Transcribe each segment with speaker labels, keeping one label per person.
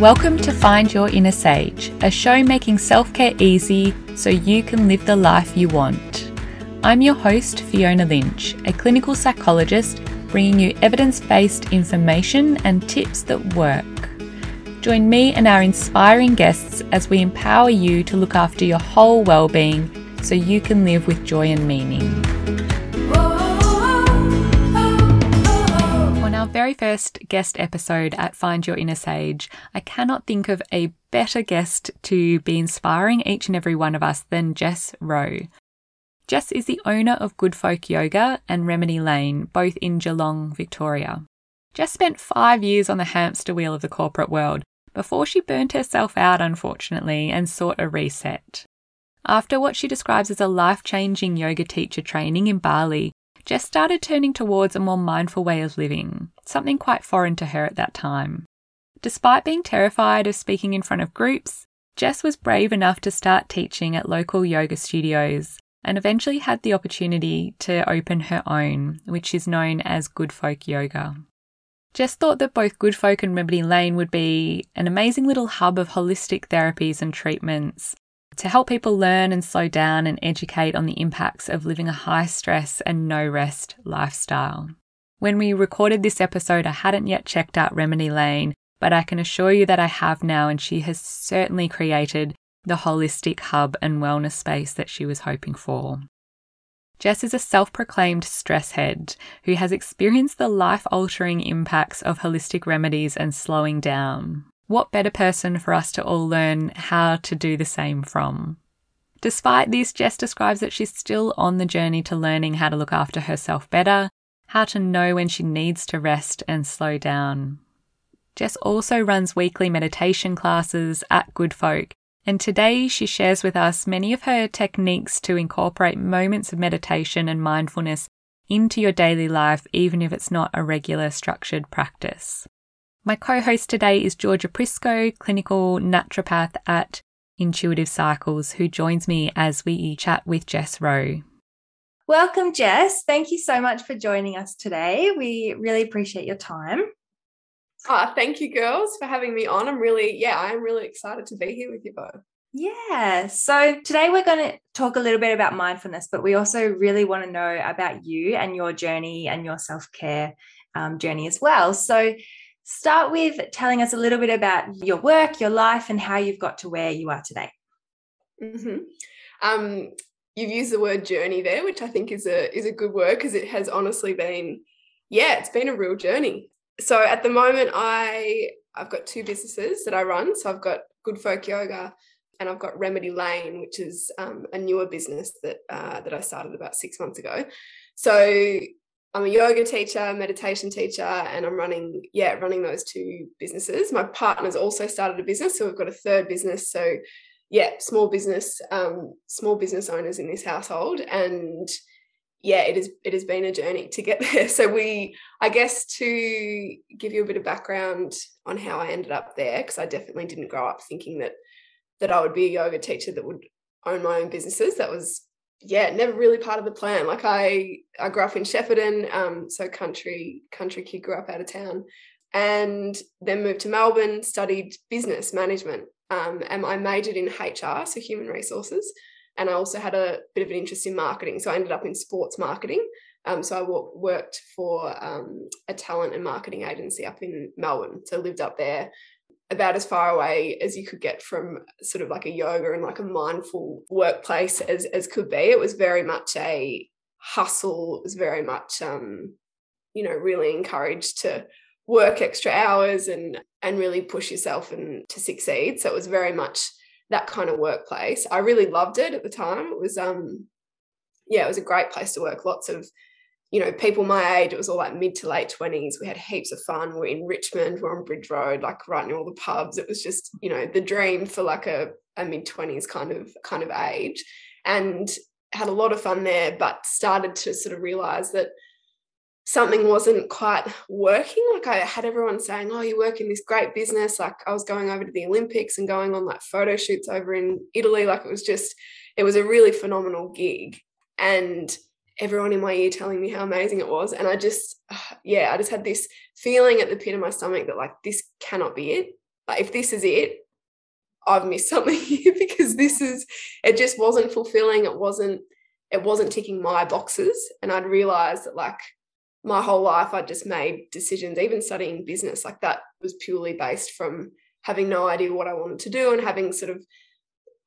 Speaker 1: Welcome to Find Your Inner Sage, a show making self care easy so you can live the life you want. I'm your host, Fiona Lynch, a clinical psychologist bringing you evidence based information and tips that work. Join me and our inspiring guests as we empower you to look after your whole well-being so you can live with joy and meaning. Very first guest episode at Find Your Inner Sage, I cannot think of a better guest to be inspiring each and every one of us than Jess Roe. Jess is the owner of Good Folk Yoga and Remedy Lane, both in Geelong, Victoria. Jess spent five years on the hamster wheel of the corporate world, before she burnt herself out, unfortunately, and sought a reset. After what she describes as a life changing yoga teacher training in Bali, Jess started turning towards a more mindful way of living, something quite foreign to her at that time. Despite being terrified of speaking in front of groups, Jess was brave enough to start teaching at local yoga studios and eventually had the opportunity to open her own, which is known as Good Folk Yoga. Jess thought that both Good Folk and Remedy Lane would be an amazing little hub of holistic therapies and treatments to help people learn and slow down and educate on the impacts of living a high stress and no rest lifestyle. When we recorded this episode, I hadn't yet checked out Remedy Lane, but I can assure you that I have now, and she has certainly created the holistic hub and wellness space that she was hoping for. Jess is a self proclaimed stress head who has experienced the life altering impacts of holistic remedies and slowing down. What better person for us to all learn how to do the same from? Despite this, Jess describes that she's still on the journey to learning how to look after herself better, how to know when she needs to rest and slow down. Jess also runs weekly meditation classes at Good Folk and today she shares with us many of her techniques to incorporate moments of meditation and mindfulness into your daily life, even if it's not a regular structured practice. My co host today is Georgia Prisco, clinical naturopath at Intuitive Cycles, who joins me as we chat with Jess Roe.
Speaker 2: Welcome, Jess. Thank you so much for joining us today. We really appreciate your time.
Speaker 3: Oh, thank you, girls, for having me on. I'm really, yeah, I'm really excited to be here with you both.
Speaker 2: Yeah. So today we're going to talk a little bit about mindfulness, but we also really want to know about you and your journey and your self care um, journey as well. So start with telling us a little bit about your work, your life, and how you've got to where you are today.
Speaker 3: Mm-hmm. Um, you've used the word journey there, which I think is a is a good word because it has honestly been, yeah, it's been a real journey. So at the moment i i've got two businesses that i run. So i've got good folk yoga and i've got remedy lane which is um, a newer business that uh, that i started about six months ago. So i'm a yoga teacher meditation teacher and i'm running yeah running those two businesses. My partner's also started a business so we've got a third business. So yeah small business um, small business owners in this household and yeah, it is it has been a journey to get there. So we I guess to give you a bit of background on how I ended up there, because I definitely didn't grow up thinking that that I would be a yoga teacher that would own my own businesses. That was yeah, never really part of the plan. Like I I grew up in Shepparton, um, so country country kid grew up out of town, and then moved to Melbourne, studied business management, um, and I majored in HR, so human resources and I also had a bit of an interest in marketing. So I ended up in sports marketing. Um, so I worked for um, a talent and marketing agency up in Melbourne. So I lived up there about as far away as you could get from sort of like a yoga and like a mindful workplace as, as could be. It was very much a hustle. It was very much, um, you know, really encouraged to work extra hours and and really push yourself and to succeed. So it was very much that kind of workplace. I really loved it at the time. It was um yeah, it was a great place to work. Lots of you know, people my age, it was all like mid to late 20s. We had heaps of fun. We're in Richmond, we're on Bridge Road, like right near all the pubs. It was just, you know, the dream for like a, a mid 20s kind of kind of age. And had a lot of fun there, but started to sort of realize that something wasn't quite working. Like I had everyone saying, Oh, you work in this great business. Like I was going over to the Olympics and going on like photo shoots over in Italy. Like it was just, it was a really phenomenal gig. And everyone in my ear telling me how amazing it was. And I just, yeah, I just had this feeling at the pit of my stomach that like this cannot be it. like if this is it, I've missed something here because this is it just wasn't fulfilling. It wasn't it wasn't ticking my boxes. And I'd realized that like my whole life I'd just made decisions, even studying business, like that was purely based from having no idea what I wanted to do and having sort of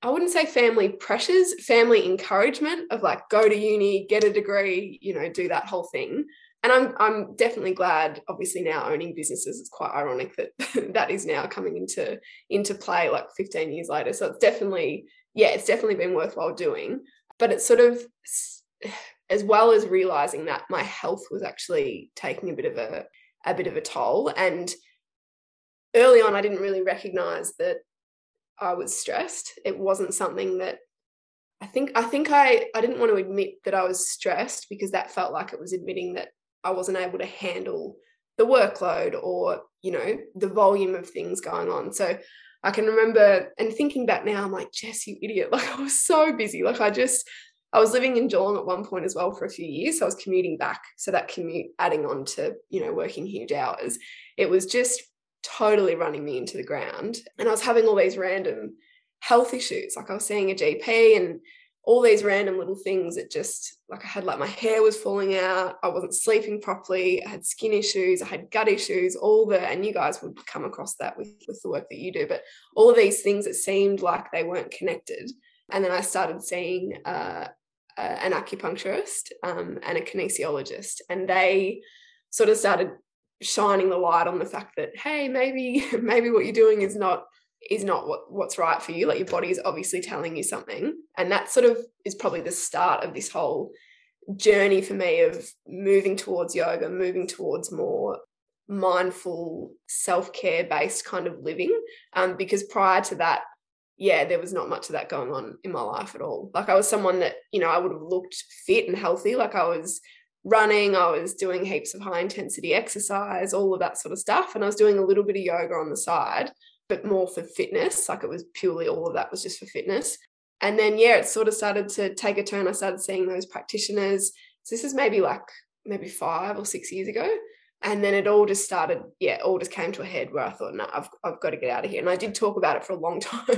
Speaker 3: I wouldn't say family pressures, family encouragement of like go to uni, get a degree, you know, do that whole thing. And I'm I'm definitely glad obviously now owning businesses it's quite ironic that that is now coming into into play like 15 years later. So it's definitely yeah, it's definitely been worthwhile doing, but it's sort of as well as realizing that my health was actually taking a bit of a a bit of a toll and early on I didn't really recognize that I was stressed. It wasn't something that I think I think I I didn't want to admit that I was stressed because that felt like it was admitting that I wasn't able to handle the workload or you know the volume of things going on. So I can remember and thinking back now, I'm like, Jess, you idiot. Like I was so busy. Like I just I was living in Geelong at one point as well for a few years. So I was commuting back. So that commute adding on to, you know, working huge hours. It was just totally running me into the ground. And I was having all these random health issues. Like I was seeing a GP and all these random little things that just like I had like my hair was falling out, I wasn't sleeping properly, I had skin issues, I had gut issues, all the and you guys would come across that with with the work that you do, but all of these things that seemed like they weren't connected. And then I started seeing uh, uh, an acupuncturist um, and a kinesiologist, and they sort of started shining the light on the fact that hey maybe maybe what you're doing is not is not what what's right for you like your body is obviously telling you something and that sort of is probably the start of this whole journey for me of moving towards yoga moving towards more mindful self-care based kind of living um, because prior to that yeah there was not much of that going on in my life at all like i was someone that you know i would have looked fit and healthy like i was running, I was doing heaps of high intensity exercise, all of that sort of stuff. And I was doing a little bit of yoga on the side, but more for fitness. Like it was purely all of that was just for fitness. And then, yeah, it sort of started to take a turn. I started seeing those practitioners. So this is maybe like maybe five or six years ago. And then it all just started, yeah, all just came to a head where I thought, no, I've, I've got to get out of here. And I did talk about it for a long time,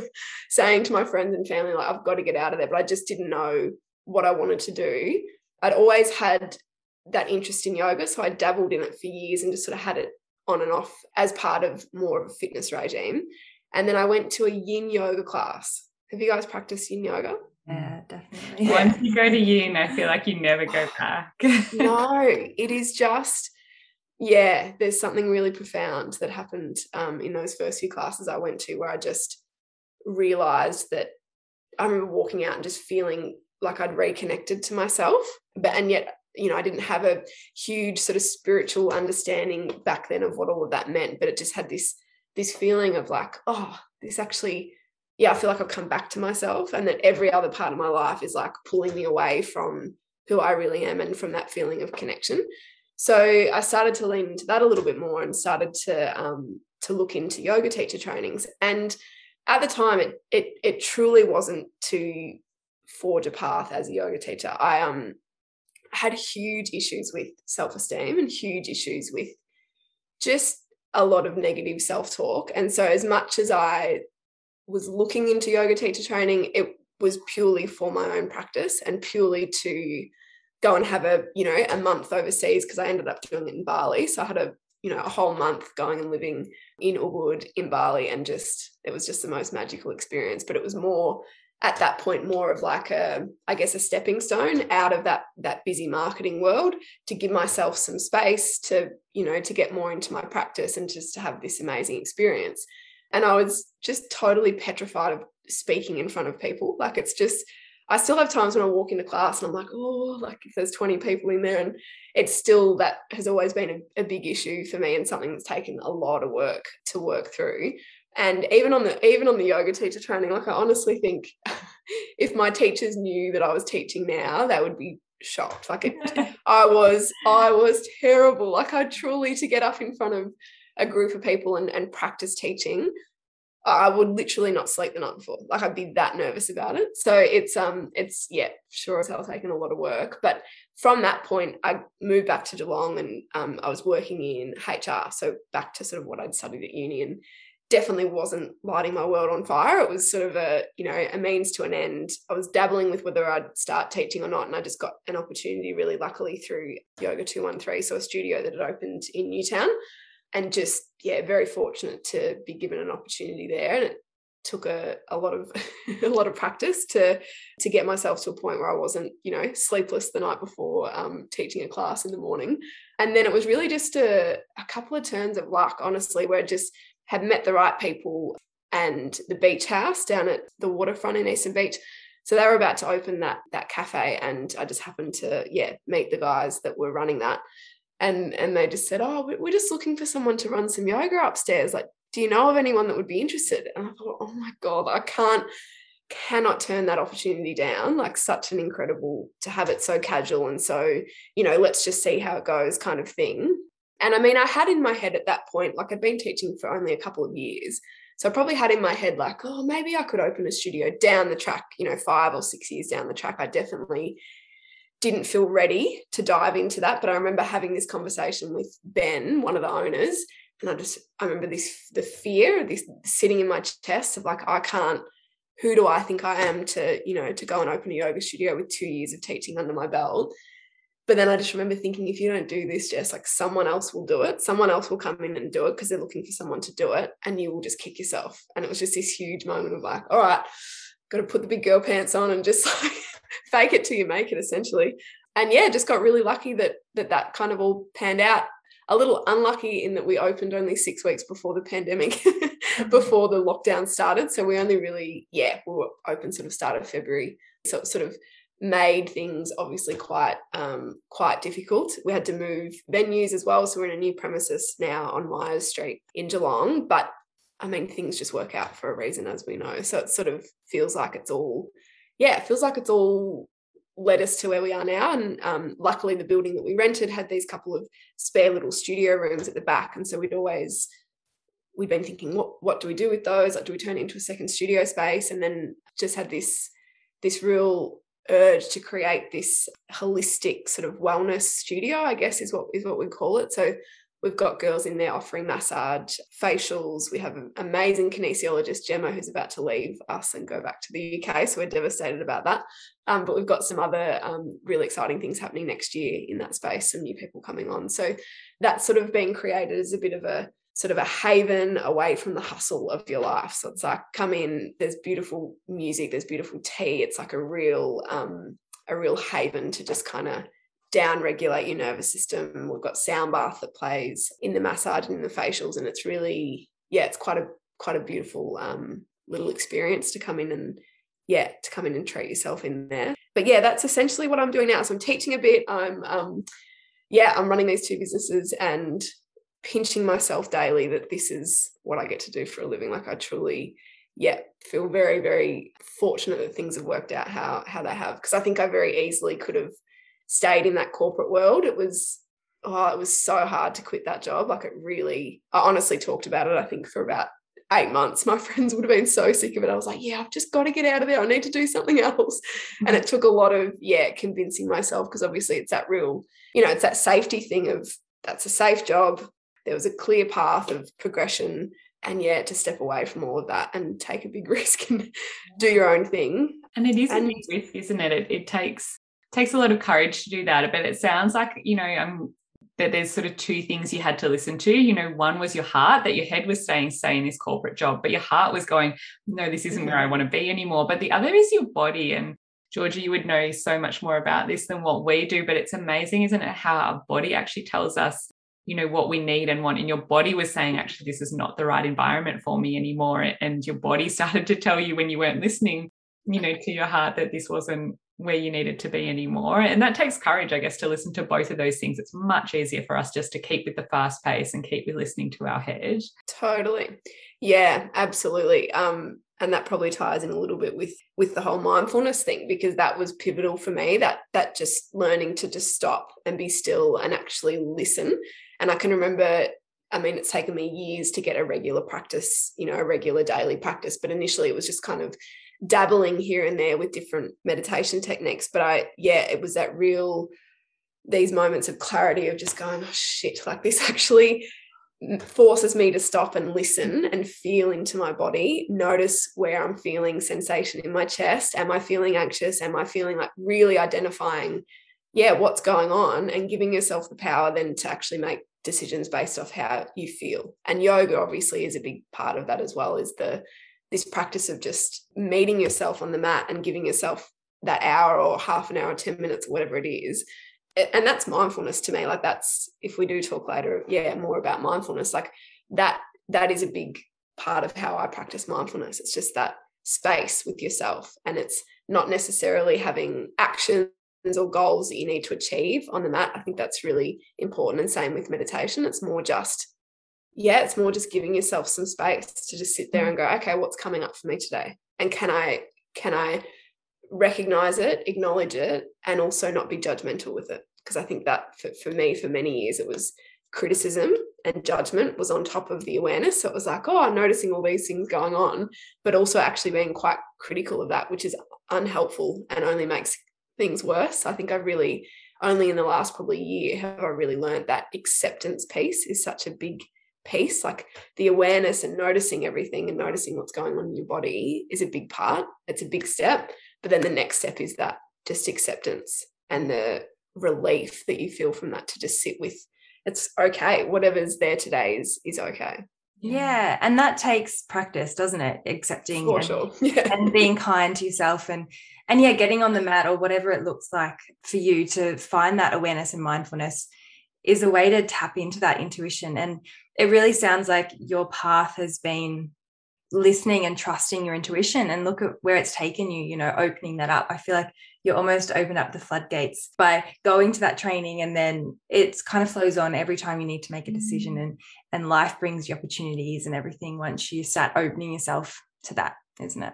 Speaker 3: saying to my friends and family, like, I've got to get out of there. But I just didn't know what I wanted to do. I'd always had that interest in yoga. So I dabbled in it for years and just sort of had it on and off as part of more of a fitness regime. And then I went to a yin yoga class. Have you guys practiced yin yoga?
Speaker 2: Yeah, definitely.
Speaker 1: Once you go to yin, I feel like you never go back.
Speaker 3: no, it is just, yeah, there's something really profound that happened um, in those first few classes I went to where I just realized that I remember walking out and just feeling like I'd reconnected to myself. But and yet you know, I didn't have a huge sort of spiritual understanding back then of what all of that meant, but it just had this this feeling of like, oh, this actually, yeah, I feel like I've come back to myself, and that every other part of my life is like pulling me away from who I really am and from that feeling of connection. So I started to lean into that a little bit more and started to um, to look into yoga teacher trainings. And at the time, it it it truly wasn't to forge a path as a yoga teacher. I um had huge issues with self esteem and huge issues with just a lot of negative self talk. And so, as much as I was looking into yoga teacher training, it was purely for my own practice and purely to go and have a you know a month overseas because I ended up doing it in Bali. So I had a you know a whole month going and living in Ubud in Bali, and just it was just the most magical experience. But it was more at that point more of like a i guess a stepping stone out of that that busy marketing world to give myself some space to you know to get more into my practice and just to have this amazing experience and i was just totally petrified of speaking in front of people like it's just i still have times when i walk into class and i'm like oh like if there's 20 people in there and it's still that has always been a, a big issue for me and something that's taken a lot of work to work through. And even on the even on the yoga teacher training like i honestly think if my teachers knew that i was teaching now they would be shocked. Like it, i was i was terrible. Like i truly to get up in front of a group of people and, and practice teaching i would literally not sleep the night before like i'd be that nervous about it so it's um it's yeah sure as hell taken a lot of work but from that point i moved back to geelong and um, i was working in hr so back to sort of what i'd studied at uni and definitely wasn't lighting my world on fire. It was sort of a, you know, a means to an end. I was dabbling with whether I'd start teaching or not. And I just got an opportunity really luckily through Yoga 213, so a studio that had opened in Newtown. And just, yeah, very fortunate to be given an opportunity there. And it took a, a lot of a lot of practice to to get myself to a point where I wasn't, you know, sleepless the night before um, teaching a class in the morning. And then it was really just a, a couple of turns of luck, honestly, where I just had met the right people and the beach house down at the waterfront in Eastern Beach. So they were about to open that that cafe, and I just happened to yeah meet the guys that were running that, and and they just said, oh, we're just looking for someone to run some yoga upstairs. Like, do you know of anyone that would be interested? And I thought, oh my god, I can't cannot turn that opportunity down like such an incredible to have it so casual and so you know let's just see how it goes kind of thing and I mean, I had in my head at that point, like I'd been teaching for only a couple of years. So I probably had in my head, like, oh, maybe I could open a studio down the track, you know, five or six years down the track. I definitely didn't feel ready to dive into that. But I remember having this conversation with Ben, one of the owners, and I just, I remember this, the fear, this sitting in my chest of like, I can't, who do I think I am to, you know, to go and open a yoga studio with two years of teaching under my belt? But then I just remember thinking, if you don't do this, Jess, like someone else will do it. Someone else will come in and do it because they're looking for someone to do it, and you will just kick yourself. And it was just this huge moment of like, all right, got to put the big girl pants on and just like fake it till you make it, essentially. And yeah, just got really lucky that that that kind of all panned out. A little unlucky in that we opened only six weeks before the pandemic, mm-hmm. before the lockdown started. So we only really, yeah, we were open sort of start of February. So it sort of made things obviously quite um, quite difficult. We had to move venues as well, so we're in a new premises now on Myers Street in Geelong. But I mean, things just work out for a reason, as we know. So it sort of feels like it's all, yeah, it feels like it's all led us to where we are now. And um, luckily, the building that we rented had these couple of spare little studio rooms at the back, and so we'd always we'd been thinking, what what do we do with those? Like, do we turn it into a second studio space? And then just had this this real urge to create this holistic sort of wellness studio, I guess is what is what we call it. So we've got girls in there offering massage, facials. We have an amazing kinesiologist, Gemma, who's about to leave us and go back to the UK. So we're devastated about that. Um, but we've got some other um, really exciting things happening next year in that space, some new people coming on. So that's sort of being created as a bit of a sort of a haven away from the hustle of your life. So it's like come in, there's beautiful music, there's beautiful tea. It's like a real um, a real haven to just kind of down regulate your nervous system. We've got sound bath that plays in the massage and in the facials, and it's really yeah, it's quite a quite a beautiful um, little experience to come in and yeah to come in and treat yourself in there. But yeah, that's essentially what I'm doing now. So I'm teaching a bit. I'm um, yeah, I'm running these two businesses and pinching myself daily that this is what I get to do for a living. Like I truly, yeah, feel very, very fortunate that things have worked out how how they have. Because I think I very easily could have stayed in that corporate world. It was oh, it was so hard to quit that job. Like it really, I honestly talked about it, I think, for about eight months. My friends would have been so sick of it. I was like, yeah, I've just got to get out of there. I need to do something else. And it took a lot of, yeah, convincing myself because obviously it's that real, you know, it's that safety thing of that's a safe job there was a clear path of progression and yeah to step away from all of that and take a big risk and do your own thing
Speaker 1: and it is and, a big risk isn't it? it it takes takes a lot of courage to do that but it sounds like you know um that there's sort of two things you had to listen to you know one was your heart that your head was saying stay in this corporate job but your heart was going no this isn't where i mm-hmm. want to be anymore but the other is your body and Georgia, you would know so much more about this than what we do, but it's amazing, isn't it, how our body actually tells us you know what we need and want and your body was saying actually this is not the right environment for me anymore and your body started to tell you when you weren't listening you know to your heart that this wasn't where you needed to be anymore. And that takes courage i guess to listen to both of those things. It's much easier for us just to keep with the fast pace and keep with listening to our head.
Speaker 3: Totally. Yeah absolutely. Um and that probably ties in a little bit with with the whole mindfulness thing because that was pivotal for me that that just learning to just stop and be still and actually listen. And I can remember, I mean, it's taken me years to get a regular practice, you know, a regular daily practice. But initially it was just kind of dabbling here and there with different meditation techniques. But I, yeah, it was that real, these moments of clarity of just going, oh shit, like this actually forces me to stop and listen and feel into my body, notice where I'm feeling sensation in my chest. Am I feeling anxious? Am I feeling like really identifying, yeah, what's going on and giving yourself the power then to actually make decisions based off how you feel. And yoga obviously is a big part of that as well, is the this practice of just meeting yourself on the mat and giving yourself that hour or half an hour, 10 minutes, whatever it is, and that's mindfulness to me. Like that's if we do talk later yeah more about mindfulness. Like that that is a big part of how i practice mindfulness. It's just that space with yourself and it's not necessarily having actions or goals that you need to achieve on the mat. I think that's really important and same with meditation. It's more just yeah it's more just giving yourself some space to just sit there mm. and go okay what's coming up for me today and can i can i recognize it, acknowledge it, and also not be judgmental with it. Because I think that for, for me, for many years, it was criticism and judgment was on top of the awareness. So it was like, oh, I'm noticing all these things going on, but also actually being quite critical of that, which is unhelpful and only makes things worse. I think I really only in the last probably year have I really learned that acceptance piece is such a big piece. Like the awareness and noticing everything and noticing what's going on in your body is a big part. It's a big step. But then the next step is that just acceptance and the relief that you feel from that to just sit with it's okay. Whatever's there today is is okay.
Speaker 2: Yeah. And that takes practice, doesn't it? Accepting
Speaker 3: For
Speaker 2: and,
Speaker 3: sure. Yeah.
Speaker 2: and being kind to yourself and and yeah, getting on the mat or whatever it looks like for you to find that awareness and mindfulness is a way to tap into that intuition. And it really sounds like your path has been listening and trusting your intuition and look at where it's taken you, you know, opening that up. I feel like you almost open up the floodgates by going to that training and then it's kind of flows on every time you need to make a decision mm. and and life brings you opportunities and everything once you start opening yourself to that, isn't it?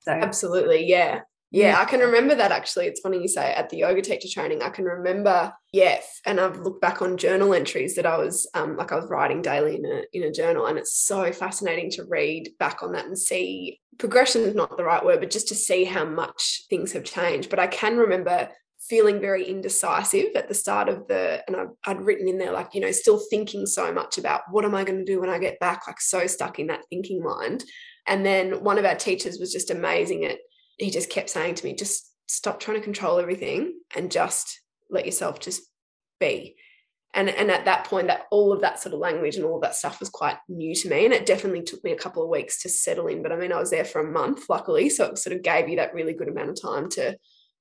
Speaker 3: So Absolutely, yeah. Yeah, I can remember that actually. It's funny you say at the yoga teacher training. I can remember, yeah, and I've looked back on journal entries that I was um, like I was writing daily in a in a journal, and it's so fascinating to read back on that and see progression is not the right word, but just to see how much things have changed. But I can remember feeling very indecisive at the start of the and I, I'd written in there like you know still thinking so much about what am I going to do when I get back like so stuck in that thinking mind and then one of our teachers was just amazing at he just kept saying to me, just stop trying to control everything and just let yourself just be. And, and at that point, that all of that sort of language and all of that stuff was quite new to me. And it definitely took me a couple of weeks to settle in. But I mean, I was there for a month, luckily. So it sort of gave you that really good amount of time to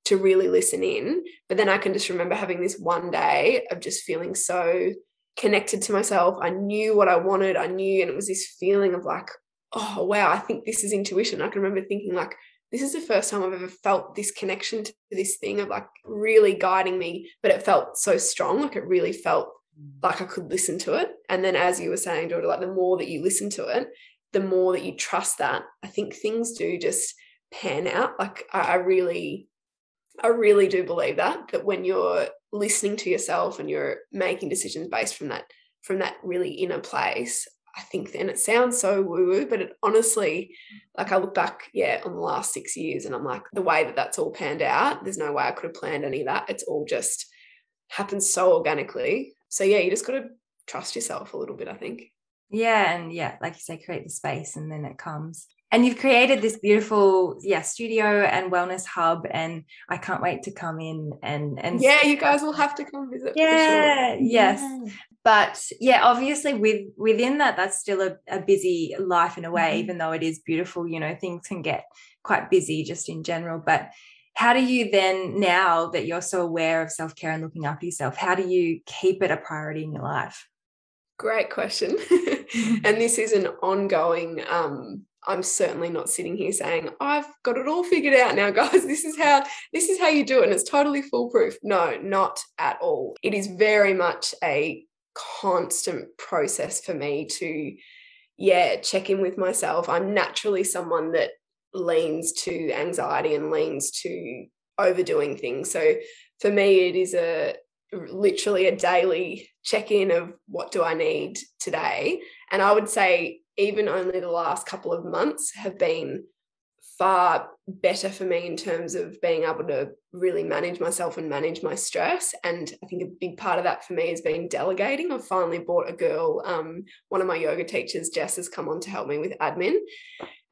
Speaker 3: to really listen in. But then I can just remember having this one day of just feeling so connected to myself. I knew what I wanted. I knew, and it was this feeling of like, oh wow, I think this is intuition. I can remember thinking like, this is the first time I've ever felt this connection to this thing of like really guiding me, but it felt so strong. Like it really felt mm. like I could listen to it. And then, as you were saying, Georgia, like the more that you listen to it, the more that you trust that, I think things do just pan out. Like I, I really, I really do believe that, that when you're listening to yourself and you're making decisions based from that, from that really inner place, I think then it sounds so woo woo, but it honestly, like I look back, yeah, on the last six years and I'm like, the way that that's all panned out, there's no way I could have planned any of that. It's all just happens so organically. So yeah, you just got to trust yourself a little bit, I think.
Speaker 2: Yeah. And yeah, like you say, create the space and then it comes. And you've created this beautiful, yeah, studio and wellness hub. And I can't wait to come in and and
Speaker 3: yeah, you guys will have to come visit.
Speaker 2: Yeah, sure. yes. Yeah but yeah obviously with within that that's still a, a busy life in a way mm-hmm. even though it is beautiful you know things can get quite busy just in general but how do you then now that you're so aware of self-care and looking after yourself how do you keep it a priority in your life
Speaker 3: great question and this is an ongoing um I'm certainly not sitting here saying I've got it all figured out now guys. This is how this is how you do it and it's totally foolproof. No not at all. It is very much a constant process for me to yeah check in with myself. I'm naturally someone that leans to anxiety and leans to overdoing things. So for me it is a literally a daily check in of what do i need today? And i would say even only the last couple of months have been far better for me in terms of being able to really manage myself and manage my stress. And I think a big part of that for me has been delegating. I've finally bought a girl, um, one of my yoga teachers, Jess, has come on to help me with admin.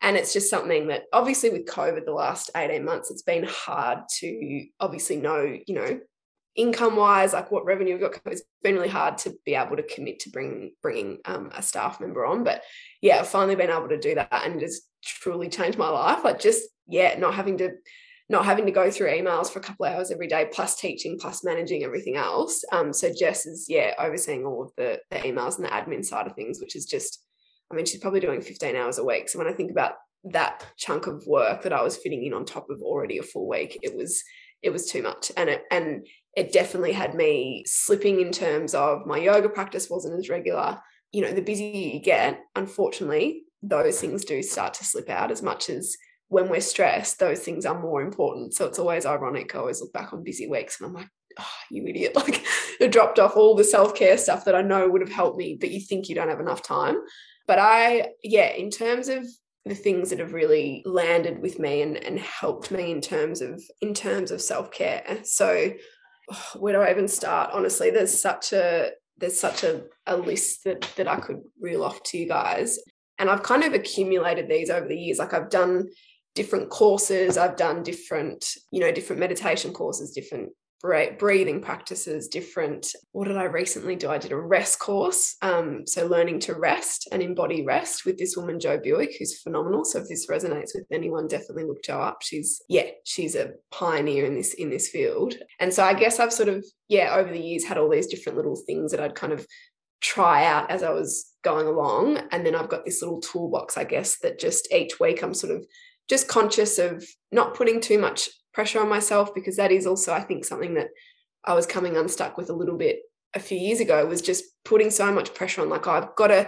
Speaker 3: And it's just something that obviously with COVID the last 18 months, it's been hard to obviously know, you know, income wise, like what revenue we've got, it's been really hard to be able to commit to bring bringing um, a staff member on. But yeah, I've finally been able to do that, and it's truly changed my life. Like just yeah, not having to not having to go through emails for a couple of hours every day, plus teaching, plus managing everything else. Um, so Jess is yeah overseeing all of the the emails and the admin side of things, which is just, I mean, she's probably doing 15 hours a week. So when I think about that chunk of work that I was fitting in on top of already a full week, it was it was too much and it and it definitely had me slipping in terms of my yoga practice wasn't as regular. You know the busier you get unfortunately those things do start to slip out. As much as when we're stressed those things are more important. So it's always ironic. I always look back on busy weeks and i'm like oh, you idiot. Like it dropped off all the self-care stuff that i know would have helped me but you think you don't have enough time. But i yeah in terms of the things that have really landed with me and, and helped me in terms of in terms of self-care. So where do i even start? Honestly there's such a there's such a, a list that that i could reel off to you guys. And i've kind of accumulated these over the years. Like i've done different courses. I've done different you know different meditation courses different breathing practices, different. What did I recently do? I did a rest course. Um, so learning to rest and embody rest with this woman, Jo Buick, who's phenomenal. So if this resonates with anyone, definitely look Jo up. She's yeah, she's a pioneer in this in this field. And so I guess I've sort of yeah over the years had all these different little things that I'd kind of try out as I was going along. And then I've got this little toolbox, I guess, that just each week I'm sort of just conscious of not putting too much pressure on myself because that is also i think something that i was coming unstuck with a little bit a few years ago was just putting so much pressure on like oh, i've got to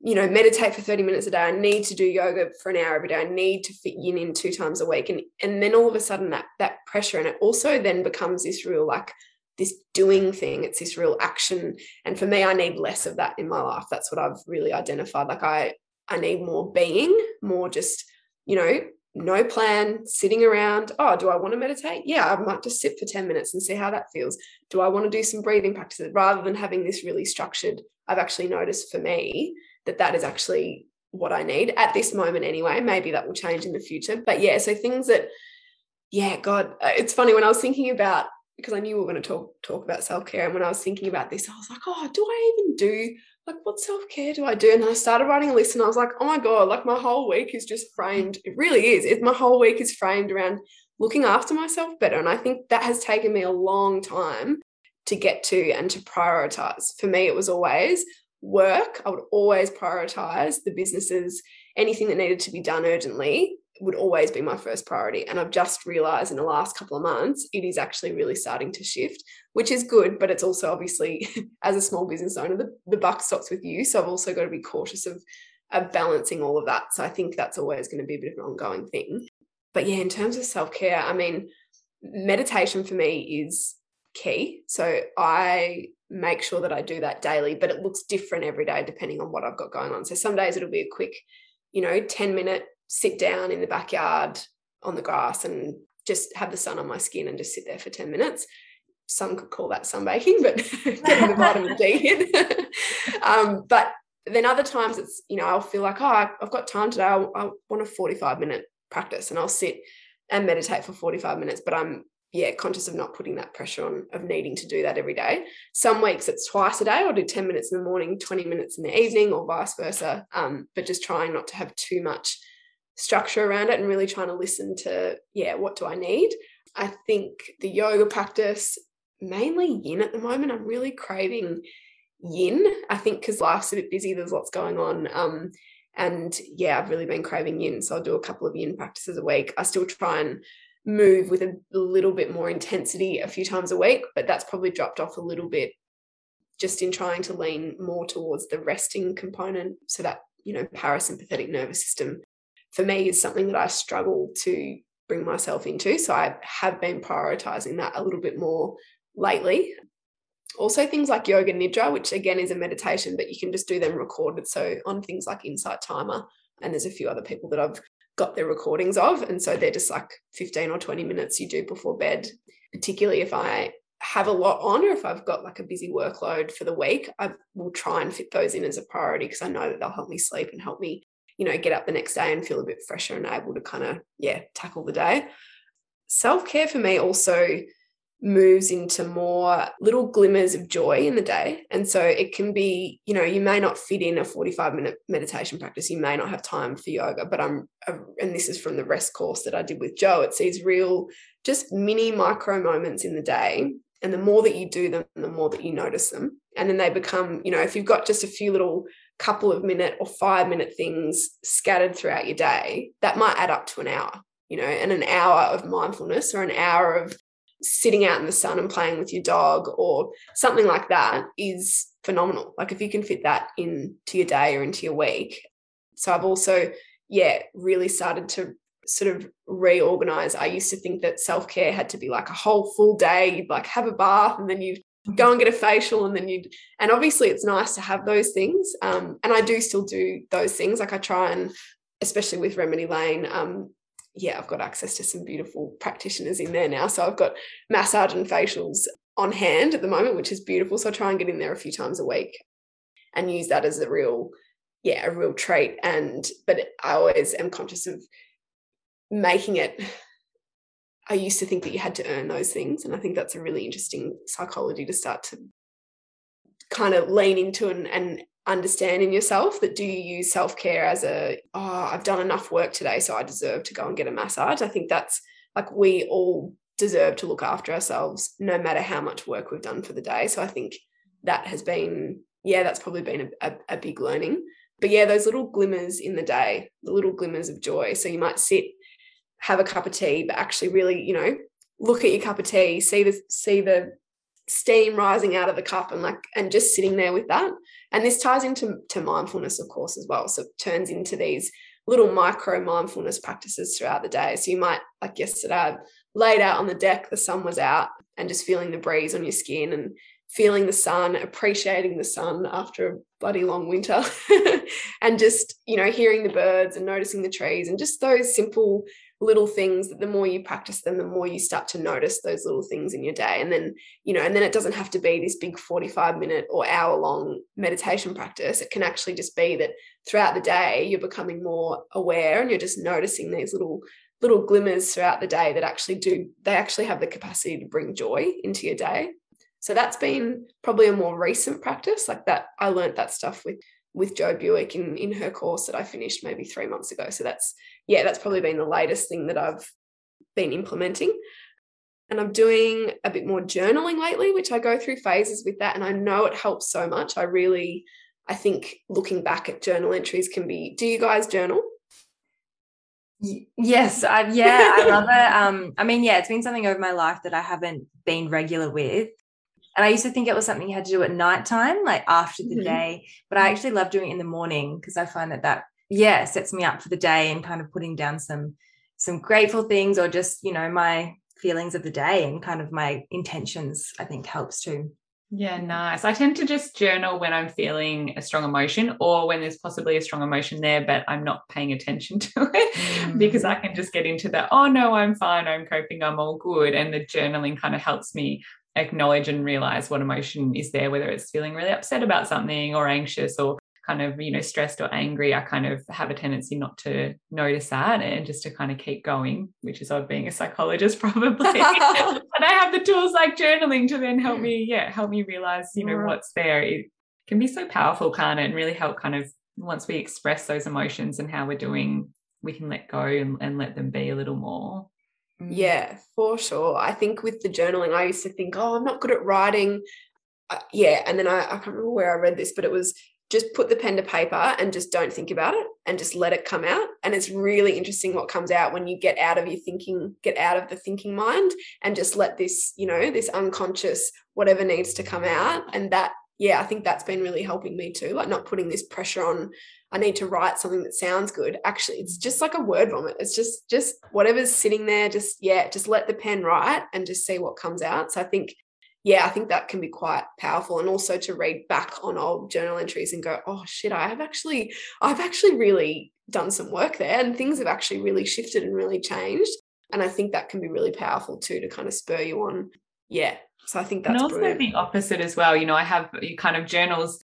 Speaker 3: you know meditate for 30 minutes a day. I need to do yoga for an hour every day. I need to fit yin in two times a week. And and then all of a sudden that that pressure and it also then becomes this real like this doing thing. It's this real action. And for me i need less of that in my life. That's what i've really identified. Like i i need more being more just you know no plan, sitting around. Oh, do I want to meditate? Yeah, I might just sit for 10 minutes and see how that feels. Do I want to do some breathing practices rather than having this really structured? I've actually noticed for me that that is actually what I need at this moment anyway. Maybe that will change in the future. But yeah, so things that, yeah, God, uh, it's funny when I was thinking about because I knew we were going to talk talk about self care, and when I was thinking about this, I was like, oh, do I even do like what self-care do I do? And I started writing a list and I was like, oh my God, like my whole week is just framed. It really is. It, my whole week is framed around looking after myself better. And I think that has taken me a long time to get to and to prioritize. For me, it was always work. I would always prioritize the businesses, anything that needed to be done urgently would always be my first priority. And I've just realized in the last couple of months, it is actually really starting to shift, which is good. But it's also obviously, as a small business owner, the, the buck stops with you. So I've also got to be cautious of, of balancing all of that. So I think that's always going to be a bit of an ongoing thing. But yeah, in terms of self care, I mean, meditation for me is key. So I make sure that I do that daily, but it looks different every day depending on what I've got going on. So some days it'll be a quick, you know, 10 minute sit down in the backyard on the grass and just have the sun on my skin and just sit there for 10 minutes. Some could call that sunbaking, but getting the vitamin D in. um, but then other times it's, you know, I'll feel like, oh, I've got time today. I, I want a 45 minute practice and I'll sit and meditate for 45 minutes, but I'm yeah, conscious of not putting that pressure on of needing to do that every day. Some weeks it's twice a day. I'll do 10 minutes in the morning, 20 minutes in the evening, or vice versa. Um, but just trying not to have too much structure around it and really trying to listen to, yeah, what do I need? I think the yoga practice, mainly yin at the moment, I'm really craving yin. I think because life's a bit busy, there's lots going on. Um, and yeah, I've really been craving yin. So I'll do a couple of yin practices a week. I still try and move with a little bit more intensity a few times a week, but that's probably dropped off a little bit just in trying to lean more towards the resting component so that you know parasympathetic nervous system for me is something that I struggle to bring myself into. So I have been prioritizing that a little bit more lately. Also, things like yoga nidra, which again is a meditation, but you can just do them recorded. So on things like Insight Timer, and there's a few other people that I've got their recordings of. And so they're just like 15 or 20 minutes you do before bed, particularly if I have a lot on or if I've got like a busy workload for the week, I will try and fit those in as a priority because I know that they'll help me sleep and help me, you know, get up the next day and feel a bit fresher and able to kind of, yeah, tackle the day. Self care for me also moves into more little glimmers of joy in the day. And so it can be, you know, you may not fit in a 45 minute meditation practice. You may not have time for yoga, but I'm, uh, and this is from the rest course that I did with Jo, it's these real, just mini micro moments in the day. And the more that you do them, the more that you notice them. And then they become, you know, if you've got just a few little couple of minute or five minute things scattered throughout your day, that might add up to an hour, you know, and an hour of mindfulness or an hour of sitting out in the sun and playing with your dog or something like that is phenomenal. Like if you can fit that into your day or into your week. So I've also, yeah, really started to sort of reorganize. I used to think that self care had to be like a whole full day. You'd like have a bath and then you'd go and get a facial and then you'd, and obviously it's nice to have those things. Um, and I do still do those things. Like I try and, especially with Remedy Lane, um, yeah, I've got access to some beautiful practitioners in there now. So I've got massage and facials on hand at the moment, which is beautiful. So I try and get in there a few times a week and use that as a real, yeah, a real treat. And, but I always am conscious of making it. I used to think that you had to earn those things. And I think that's a really interesting psychology to start to kind of lean into and, and understanding yourself that do you use self-care as a oh i've done enough work today so i deserve to go and get a massage? I think that's like we all deserve to look after ourselves no matter how much work we've done for the day. So i think that has been yeah that's probably been a, a, a big learning. But yeah those little glimmers in the day the little glimmers of joy. So you might sit have a cup of tea but actually really you know look at your cup of tea see the see the steam rising out of the cup and like and just sitting there with that. And this ties into to mindfulness of course as well. So it turns into these little micro mindfulness practices throughout the day. So you might like yesterday I laid out on the deck the sun was out and just feeling the breeze on your skin and feeling the sun appreciating the sun after a bloody long winter. And just you know hearing the birds and noticing the trees and just those simple little things that the more you practice them the more you start to notice those little things in your day. And then you know and then it doesn't have to be this big 45 minute or hour long meditation practice. It can actually just be that throughout the day you're becoming more aware and you're just noticing these little little glimmers throughout the day that actually do they actually have the capacity to bring joy into your day. So that's been probably a more recent practice. Like that i learned that stuff with with Jo Buick in in her course that I finished maybe three months ago. So that's yeah, that's probably been the latest thing that I've been implementing. And I'm doing a bit more journaling lately, which I go through phases with that. And I know it helps so much. I really, I think looking back at journal entries can be. Do you guys journal?
Speaker 2: Yes, I, yeah, I love it. Um, I mean, yeah, it's been something over my life that I haven't been regular with. And I used to think it was something you had to do at nighttime, like after the mm-hmm. day. But I mm-hmm. actually love doing it in the morning because I find that that yeah sets me up for the day and kind of putting down some some grateful things or just you know my feelings of the day and kind of my intentions. I think helps too.
Speaker 1: Yeah, nice. I tend to just journal when I'm feeling a strong emotion or when there's possibly a strong emotion there, but I'm not paying attention to it mm. because I can just get into the, oh no, I'm fine, I'm coping, I'm all good. And the journaling kind of helps me acknowledge and realize what emotion is there, whether it's feeling really upset about something or anxious or kind of, you know, stressed or angry. I kind of have a tendency not to notice that and just to kind of keep going, which is odd being a psychologist, probably. but I have the tools like journaling to then help me, yeah, help me realize, you know, what's there. It can be so powerful, can't it? And really help kind of once we express those emotions and how we're doing, we can let go and, and let them be a little more.
Speaker 3: Mm. Yeah, for sure. I think with the journaling, I used to think, oh, I'm not good at writing. Uh, yeah. And then I, I can't remember where I read this, but it was just put the pen to paper and just don't think about it and just let it come out. And it's really interesting what comes out when you get out of your thinking, get out of the thinking mind and just let this, you know, this unconscious, whatever needs to come out. And that, yeah, I think that's been really helping me too. Like not putting this pressure on I need to write something that sounds good. Actually, it's just like a word vomit. It's just just whatever's sitting there, just yeah, just let the pen write and just see what comes out. So I think, yeah, I think that can be quite powerful. And also to read back on old journal entries and go, oh shit, I have actually, I've actually really done some work there and things have actually really shifted and really changed. And I think that can be really powerful too to kind of spur you on. Yeah. So I think that's
Speaker 1: and also
Speaker 3: brilliant.
Speaker 1: the opposite as well. You know, I have kind of journals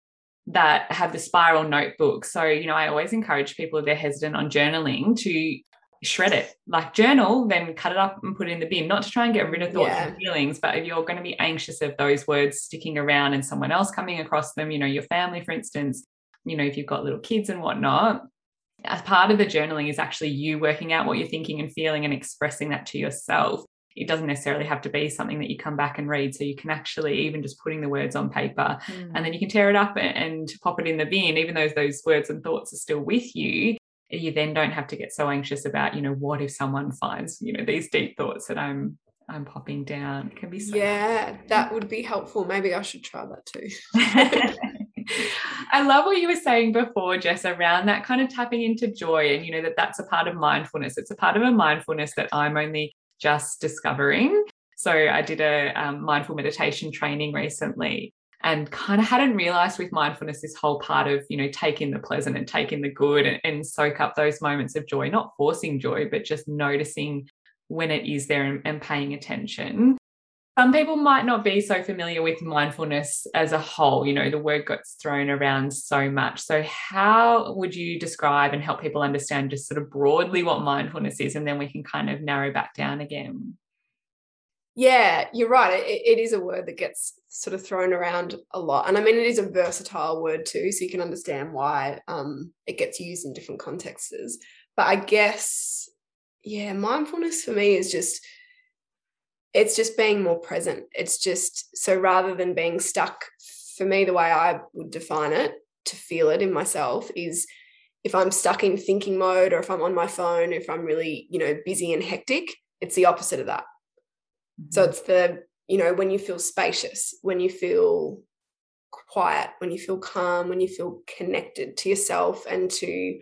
Speaker 1: that have the spiral notebook. So, you know, I always encourage people if they're hesitant on journaling to shred it like journal then cut it up and put it in the bin not to try and get rid of thoughts yeah. and feelings but if you're going to be anxious of those words sticking around and someone else coming across them you know your family for instance you know if you've got little kids and whatnot as part of the journaling is actually you working out what you're thinking and feeling and expressing that to yourself it doesn't necessarily have to be something that you come back and read so you can actually even just putting the words on paper mm. and then you can tear it up and, and pop it in the bin even though those words and thoughts are still with you you then don't have to get so anxious about you know what if someone finds you know these deep thoughts that i'm i'm popping down it can be so
Speaker 3: yeah that would be helpful maybe i should try that too
Speaker 1: I love what you were saying before, Jess, around that kind of tapping into joy. And, you know, that that's a part of mindfulness. It's a part of a mindfulness that I'm only just discovering. So I did a um, mindful meditation training recently and kind of hadn't realized with mindfulness this whole part of you know taking the pleasant and taking the good and, and, soak up those moments of joy not forcing joy but just noticing when it is there and, and paying attention some people might not be so familiar with mindfulness as a whole you know the word gets thrown around so much so how would you describe and help people understand just sort of broadly what mindfulness is and then we can kind of narrow back down again
Speaker 3: yeah, you're right. It, it is a word that gets sort of thrown around a lot. And I mean, it is a versatile word too. So you can understand why um, it gets used in different contexts. But I guess, yeah, mindfulness for me is just, it's just being more present. It's just, so rather than being stuck, for me, the way I would define it to feel it in myself is if I'm stuck in thinking mode or if I'm on my phone, if I'm really, you know, busy and hectic, it's the opposite of that mm-hmm. so it's the, you know, when you feel spacious, when you feel quiet, when you feel calm, when you feel connected to yourself and to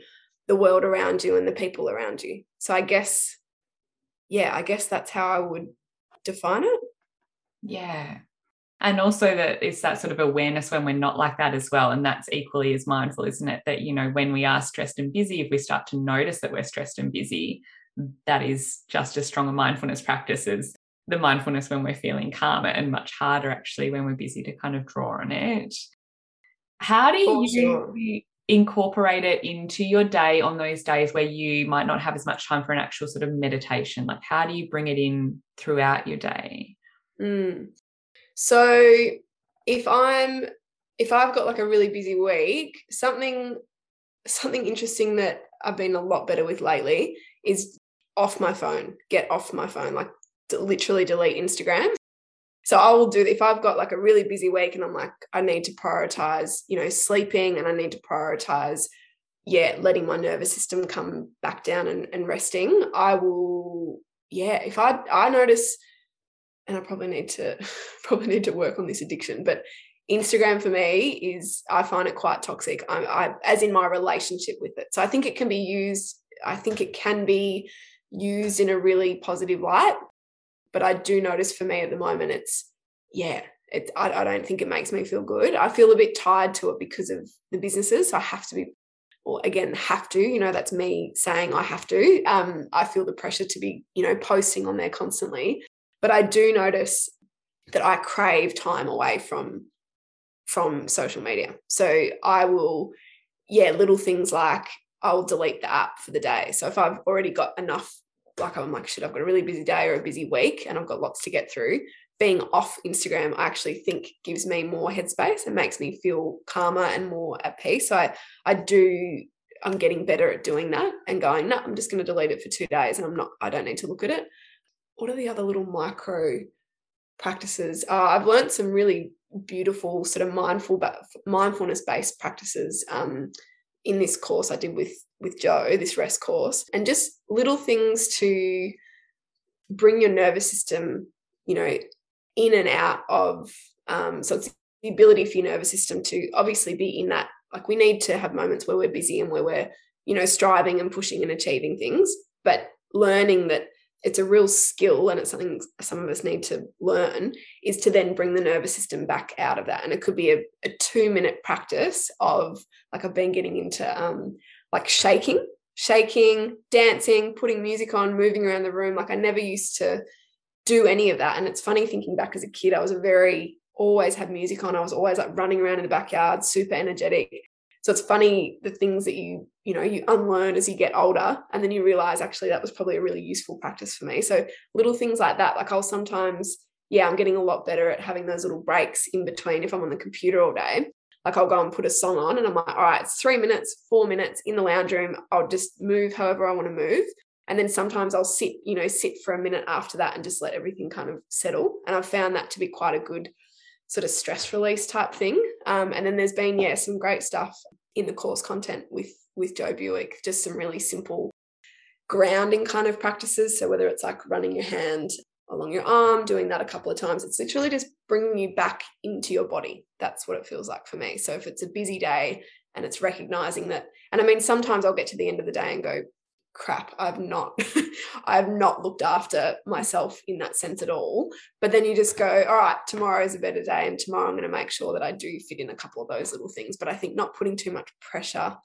Speaker 3: the world around you and the people around you. So I guess, yeah, I guess that's how I would define it.
Speaker 1: Yeah. And also that it's that sort of awareness when we're not like that as well. And that's equally as mindful, isn't it? That, you know, when we are stressed and busy, if we start to notice that we're stressed and busy, that is just as strong a mindfulness practice as the mindfulness when we're feeling calmer and much harder actually when we're busy to kind of draw on it. How do you sure. Incorporate it into your day on those days where you might not have as much time for an actual sort of meditation? Like, how do you bring it in throughout your day?
Speaker 3: Mm. So, if I'm if I've got like a really busy week, something something interesting that I've been a lot better with lately is off my phone. Get off my phone. Like literally delete Instagram. So I will do if I've got like a really busy week and I'm like, I need to prioritize, you know, sleeping and I need to prioritize, yeah, letting my nervous system come back down and, and resting. I will, yeah, if I I notice, and I probably need to probably need to work on this addiction, but Instagram for me is I find it quite toxic. I, I as in my relationship with it. So I think it can be used. I think it can be used in a really positive light but I do notice for me at the moment, it's, yeah, it, I, I don't think it makes me feel good. I feel a bit tied to it because of the businesses. So I have to be, or again, have to, you know, that's me saying I have to. Um, I feel the pressure to be, you know, posting on there constantly. But I do notice that I crave time away from from social media. So I will, yeah, little things like I'll delete the app for the day. So if I've already got enough like I'm like, shit, I've got a really busy day or a busy week and I've got lots to get through. Being off Instagram, I actually think gives me more headspace and makes me feel calmer and more at peace. So I, I do, I'm getting better at doing that and going, no, I'm just going to delete it for two days and I'm not, I don't need to look at it. What are the other little micro practices? Uh, I've learned some really beautiful sort of mindful, but mindfulness based practices um, in this course I did with with Jo, this rest course, and just little things to bring your nervous system, you know, in and out of. Um, so it's the ability for your nervous system to obviously be in that. Like we need to have moments where we're busy and where we're, you know, striving and pushing and achieving things, but learning that it's a real skill and it's something some of us need to learn is to then bring the nervous system back out of that and it could be a, a two minute practice of like i've been getting into um like shaking shaking dancing putting music on moving around the room. Like i never used to do any of that. And it's funny thinking back as a kid i was a very always had music on. I was always like running around in the backyard super energetic. So it's funny the things that you you know you unlearn as you get older and then you realize actually that was probably a really useful practice for me. So little things like that like i'll sometimes yeah i'm getting a lot better at having those little breaks in between if i'm on the computer all day like i'll go and put a song on and i'm like all right it's three minutes four minutes in the lounge room i'll just move however i want to move and then sometimes i'll sit you know sit for a minute after that and just let everything kind of settle and i've found that to be quite a good sort of stress release type thing. Um, and then there's been, yeah, some great stuff in the course content with with Jo Buick, just some really simple grounding kind of practices. So whether it's like running your hand along your arm, doing that a couple of times, it's literally just bringing you back into your body. That's what it feels like for me. So if it's a busy day and it's recognizing that, and I mean, sometimes I'll get to the end of the day and go, crap i've not i've not looked after myself in that sense at all but then you just go all right tomorrow is a better day and tomorrow i'm going to make sure that i do fit in a couple of those little things but i think not putting too much pressure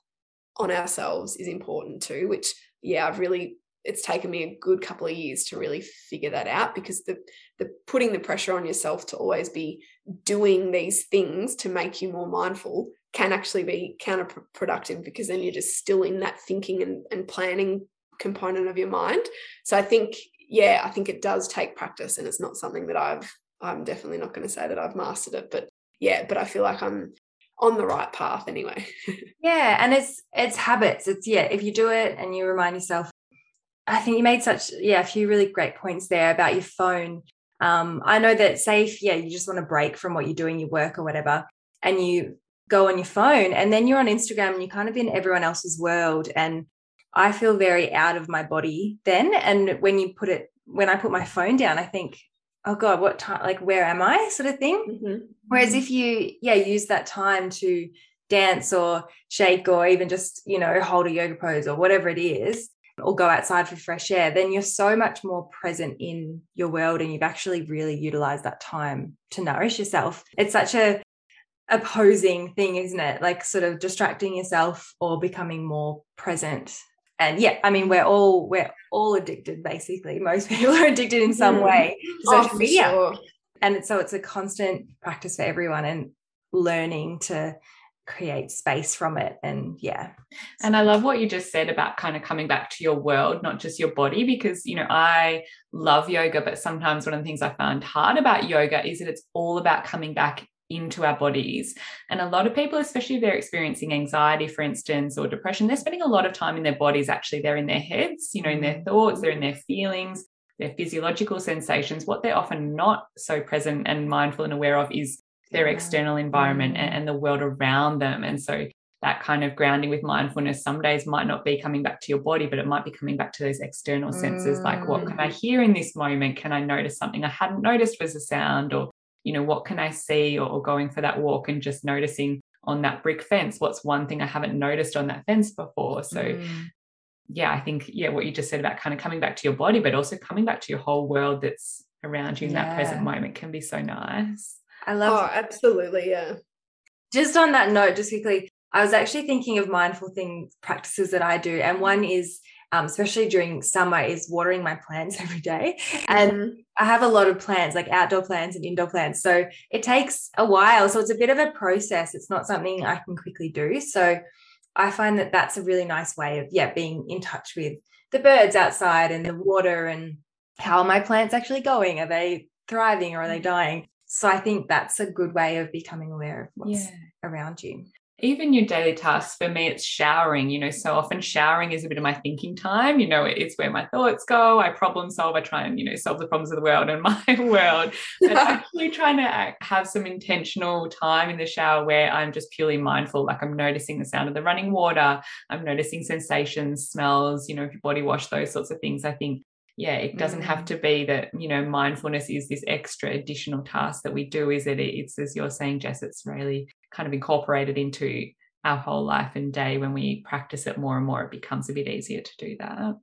Speaker 3: on ourselves is important too which yeah i've really it's taken me a good couple of years to really figure that out because the the putting the pressure on yourself to always be doing these things to make you more mindful can actually be counterproductive because then you're just still in that thinking and, and planning component of your mind. So I think, yeah, I think it does take practice and it's not something that I've, I'm definitely not going to say that I've mastered it, but yeah, but I feel like I'm on the right path anyway.
Speaker 2: yeah. And it's, it's habits. It's, yeah, if you do it and you remind yourself, I think you made such, yeah, a few really great points there about your phone. Um, I know that say if, yeah, you just want to break from what you're doing, your work or whatever, and you go on your phone and then you're on Instagram and you're kind of in everyone else's world. And I feel very out of my body then. And when you put it, when I put my phone down, I think, oh God, what time, like, where am I sort of thing? Mm-hmm. Whereas mm-hmm. if you, yeah, use that time to dance or shake or even just, you know, hold a yoga pose or whatever it is, or go outside for fresh air, then you're so much more present in your world and you've actually really utilized that time to nourish yourself. It's such a opposing thing, isn't it? Like sort of distracting yourself or becoming more present. And yeah, I mean, we're all we're all addicted. Basically, most people are addicted in some mm. way to
Speaker 3: oh, social media, sure.
Speaker 2: and so it's a constant practice for everyone and learning to create space from it and yeah
Speaker 1: and i love what you just said about kind of coming back to your world not just your body because you know i love yoga but sometimes one of the things i find hard about yoga is that it's all about coming back into our bodies. And a lot of people, especially if they're experiencing anxiety, for instance, or depression, they're spending a lot of time in their bodies. Actually, they're in their heads, you know, in their mm-hmm. thoughts, they're in their feelings, their physiological sensations. What they're often not so present and mindful and aware of is their external environment and, and the world around them. And so that kind of grounding with mindfulness some days might not be coming back to your body but it might be coming back to those external senses mm. like what can i mm. hear in this moment can i notice something i hadn't noticed was a sound or you know, what can I see or, or going for that walk and just noticing on that brick fence, what's one thing I haven't noticed on that fence before. So mm. yeah, I think, yeah, what you just said about kind of coming back to your body, but also coming back to your whole world that's around you in yeah. that present moment can be so nice.
Speaker 2: I love
Speaker 3: Oh, absolutely. Yeah.
Speaker 2: Just on that note, just quickly, I was actually thinking of mindful thing practices that I do. And one is um, especially during summer, is watering my plants every day. And mm-hmm. I have a lot of plants, like outdoor plants and indoor plants. So it takes a while. So it's a bit of a process. It's not something I can quickly do. So I find that that's a really nice way of, yeah, being in touch with the birds outside and the water and how are my plants actually going? Are they thriving or are they mm. dying? So I think that's a good way of becoming aware of what's yeah. around you
Speaker 1: even your daily tasks for me it's showering you know so often showering is a bit of my thinking time you know it's where my thoughts go i problem solve i try and you know solve the problems of the world and my world but actually trying to have some intentional time in the shower where i'm just purely mindful like i'm noticing the sound of the running water i'm noticing sensations smells you know if your body wash those sorts of things i think yeah it doesn't have mm. to be that you know mindfulness is this extra additional task that we do is it it's as you're saying jess it's really kind of incorporated into our whole life and day when we practice it more and more it becomes a bit easier to do that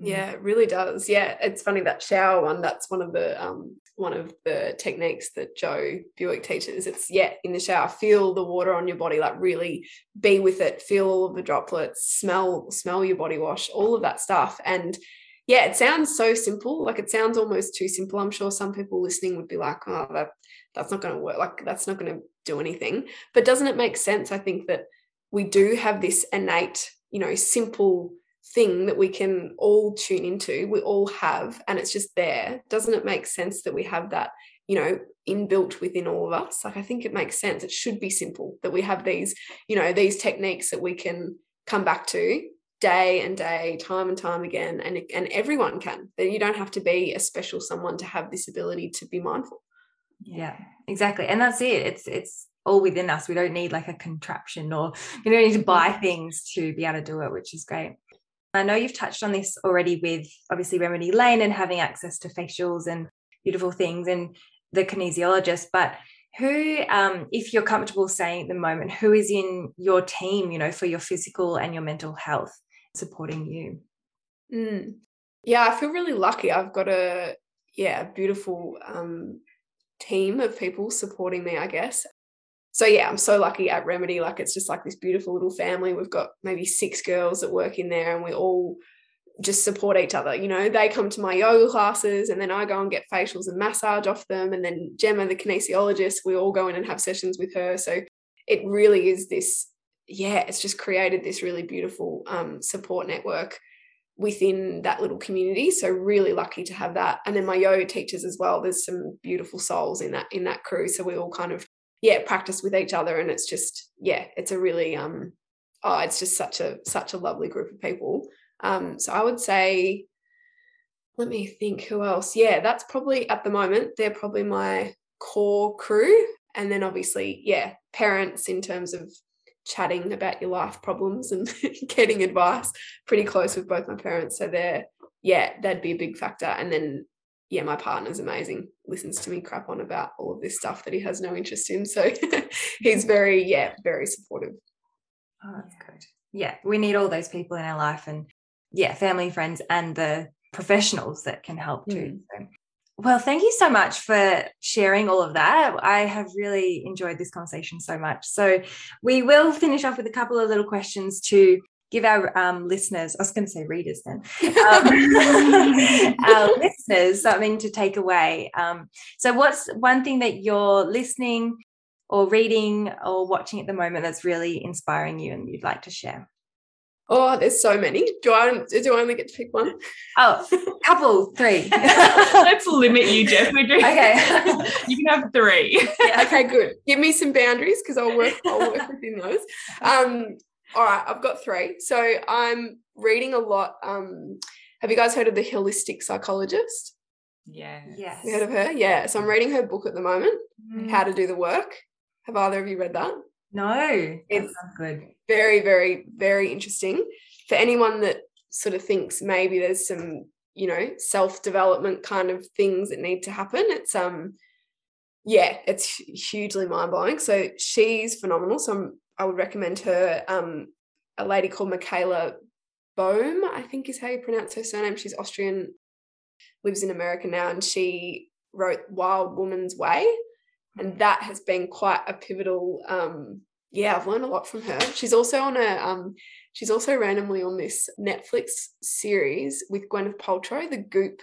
Speaker 3: Yeah, it really does. Yeah, it's funny that shower one. That's one of the um one of the techniques that Jo Buick teaches. It's yeah, in the shower, feel the water on your body, like really be with it, feel all of the droplets, smell smell your body wash, all of that stuff. And yeah, it sounds so simple. Like it sounds almost too simple. I'm sure some people listening would be like, oh, that that's not going to work. Like that's not going to do anything. But doesn't it make sense? I think that we do have this innate, you know, simple thing that we can all tune into we all have and it's just there doesn't it make sense that we have that you know inbuilt within all of us like i think it makes sense it should be simple that we have these you know these techniques that we can come back to day and day time and time again and and everyone can. That you don't have to be a special someone to have this ability to be mindful.
Speaker 2: Yeah exactly. And that's it. It's it's all within us. We don't need like a contraption or you don't need to buy things to be able to do it which is great. I know you've touched on this already with obviously Remedy Lane and having access to facials and beautiful things and the kinesiologist, but who, um, if you're comfortable saying at the moment, who is in your team, you know, for your physical and your mental health supporting you?
Speaker 3: Mm. Yeah, I feel really lucky. I've got a yeah, beautiful um, team of people supporting me, I guess so yeah, I'm so lucky at Remedy. Like it's just like this beautiful little family. We've got maybe six girls that work in there, and we all just support each other. You know, they come to my yoga classes, and then I go and get facials and massage off them. And then Gemma, the kinesiologist, we all go in and have sessions with her. So it really is this. Yeah, it's just created this really beautiful um, support network within that little community. So really lucky to have that. And then my yoga teachers as well. There's some beautiful souls in that in that crew. So we all kind of yeah practice with each other. And it's just yeah it's a really um oh it's just such a such a lovely group of people. Um so i would say let me think who else. Yeah that's probably at the moment they're probably my core crew. And then obviously yeah parents in terms of chatting about your life problems and getting advice pretty close with both my parents so they're yeah that'd be a big factor and then yeah, my partner's amazing, listens to me crap on about all of this stuff that he has no interest in. So he's very, yeah, very supportive.
Speaker 2: Oh, that's good. Yeah, we need all those people in our life and yeah, family, friends, and the professionals that can help too. Mm. So, well, thank you so much for sharing all of that. I have really enjoyed this conversation so much. So, we will finish off with a couple of little questions to give our um, listeners, I was going to say readers then, um, our listeners something to take away. Um, so, what's one thing that you're listening or reading or watching at the moment that's really inspiring you and you'd like to share?
Speaker 3: Oh, there's so many. Do I do I only get to pick one?
Speaker 2: Oh, couple, three.
Speaker 1: Let's limit you, Jess.
Speaker 2: Okay.
Speaker 1: you can have three.
Speaker 3: Yeah. Okay, good. Give me some boundaries because I'll work. I'll work within those. Um, all right, I've got three. So I'm reading a lot. Um, have you guys heard of the holistic psychologist?
Speaker 1: Yeah.
Speaker 2: Yes.
Speaker 3: You heard of her? Yeah. So I'm reading her book at the moment, mm. How to Do the Work. Have either of you read that?
Speaker 2: No. It's good.
Speaker 3: Very, very, very interesting. For anyone that sort of thinks maybe there's some, you know, self-development kind of things that need to happen. It's um yeah, it's hugely mind-blowing. So she's phenomenal. So I'm I would recommend her. Um, a lady called Michaela Boehm, I think is how you pronounce her surname. She's Austrian, lives in America now, and she wrote Wild Woman's Way. And mm. that has been quite a pivotal um, yeah, I've learned a lot from her. She's also on a um, she's also randomly on this Netflix series with Gwyneth Paltrow, the Goop.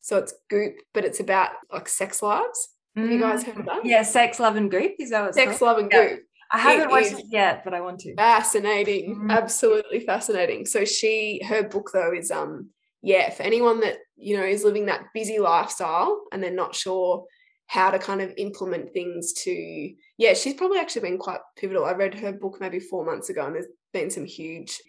Speaker 3: So it's Goop, but it's about like sex lives. Have you guys heard of that?
Speaker 2: Yeah, Sex, Love and Goop. Is that what
Speaker 3: Sex, called? Love and Goop.
Speaker 2: I haven't it watched it yet, but I want to.
Speaker 3: Fascinating. Mm-hmm. Absolutely fascinating. So she her book though is um yeah, for anyone that, you know, is living that busy lifestyle and they're not sure how to kind of implement things to yeah, she's probably actually been quite pivotal. I read her book maybe four months ago and there's been some huge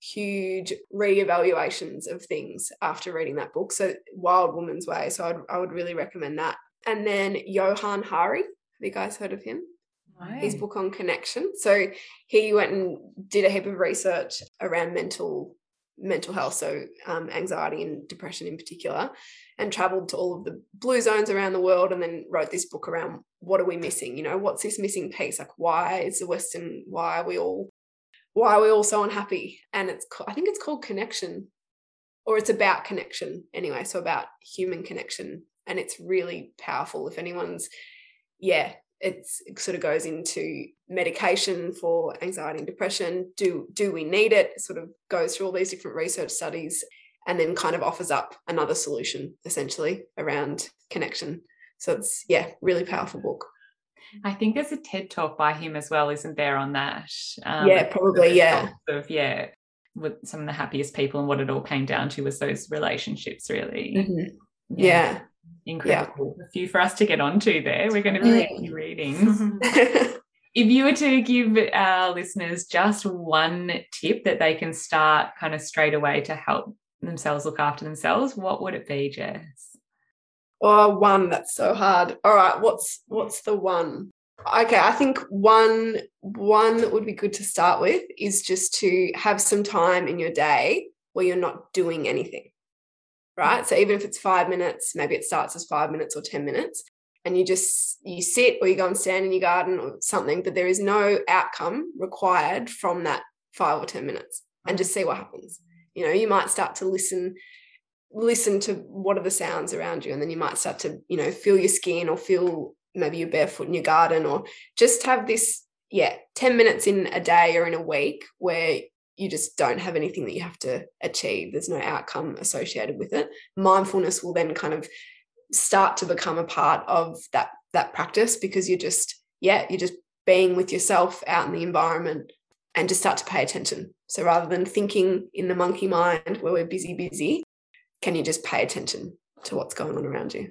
Speaker 3: huge re-evaluations of things after reading that book. So Wild Woman's Way. So I'd, I would really recommend that. And then Johann Hari. Have you guys heard of him? his book on connection. So he went and did a heap of research around mental mental health, so um, anxiety and depression in particular, and traveled to all of the blue zones around the world, and then wrote this book around what are we missing? You know, what's this missing piece? Like, why is the Western? Why are we all? Why are we all so unhappy? And it's I think it's called connection. or it's about connection anyway. So about human connection. And it's really powerful if anyone's, yeah, it sort of goes into medication for anxiety and depression. Do do we need it? it? Sort of goes through all these different research studies and then kind of offers up another solution essentially around connection. So it's yeah, really powerful book.
Speaker 1: I think there's a TED talk by him as well, isn't there, on that?
Speaker 3: Um, yeah, probably. Yeah.
Speaker 1: Of yeah, with some of the happiest people and what it all came down to was those relationships, really.
Speaker 3: Mm-hmm. Yeah.
Speaker 1: yeah. Incredible. Yeah. A few for us to get onto there. We're going to be mm. reading. if you were to give our listeners just one tip that they can start kind of straight away to help themselves look after themselves, what would it be, Jess?
Speaker 3: Oh, one. That's so hard. All right. What's what's the one? Okay, I think one one that would be good to start with is just to have some time in your day where you're not doing anything. Right? So even if it's 5 minutes, maybe it starts as 5 minutes or 10 minutes and you just you sit or you go and stand in your garden or something but there is no outcome required from that 5 or 10 minutes and just see what happens. You know, you might start to listen listen to what are the sounds around you and then you might start to you know feel your skin or feel maybe you're barefoot in your garden or just have this yeah 10 minutes in a day or in a week where you just don't have anything that you have to achieve. There's no outcome associated with it. Mindfulness will then kind of start to become a part of that that practice because you're just yeah you're just being with yourself out in the environment and just start to pay attention. So rather than thinking in the monkey mind where we're busy busy can you just pay attention to what's going on around you?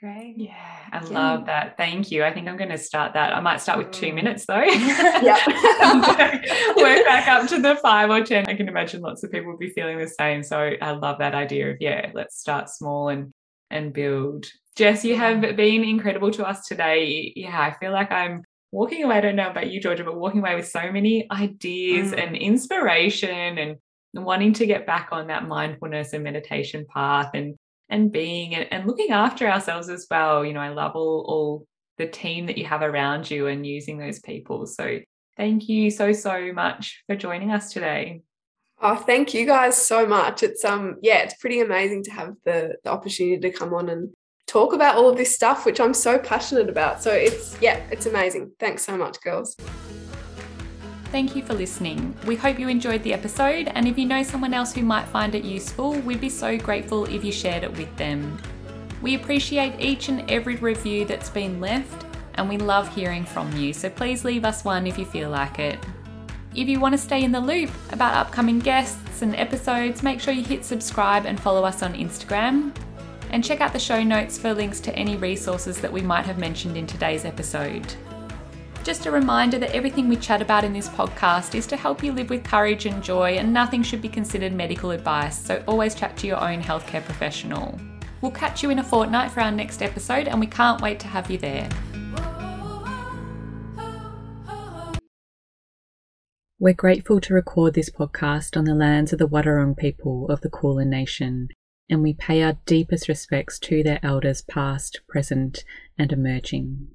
Speaker 1: Great. Yeah, I yeah. love that. Thank you. I think I'm going to start that. I might start with two mm. minutes though. yeah. work back up to the five or 10. I can imagine lots of people will be feeling the same. So I love that idea of, yeah, let's start small and and build. Jess, you have been incredible to us today. Yeah, I feel like I'm walking away. I don't know about you, Georgia, but walking away with so many ideas mm. and inspiration and wanting to get back on that mindfulness and meditation path and and being and, and looking after ourselves as well. You know i love all all the team that you have around you and using those people. So thank you so so much for joining us today.
Speaker 3: Oh thank you guys so much. It's um yeah it's pretty amazing to have the, the opportunity to come on and talk about all of this stuff which i'm so passionate about. So it's yeah it's amazing. Thanks so much girls
Speaker 1: Thank you for listening. We hope you enjoyed the episode, and if you know someone else who might find it useful, we'd be so grateful if you shared it with them. We appreciate each and every review that's been left, and we love hearing from you, so please leave us one if you feel like it. If you want to stay in the loop about upcoming guests and episodes, make sure you hit subscribe and follow us on Instagram. And check out the show notes for links to any resources that we might have mentioned in today's episode. Just a reminder that everything we chat about in this podcast is to help you live with courage and joy, and nothing should be considered medical advice, so always chat to your own healthcare professional. We'll catch you in a fortnight for our next episode, and we can't wait to have you there. We're grateful to record this podcast on the lands of the Wadawurrung people of the Kulin Nation, and we pay our deepest respects to their elders past, present, and emerging.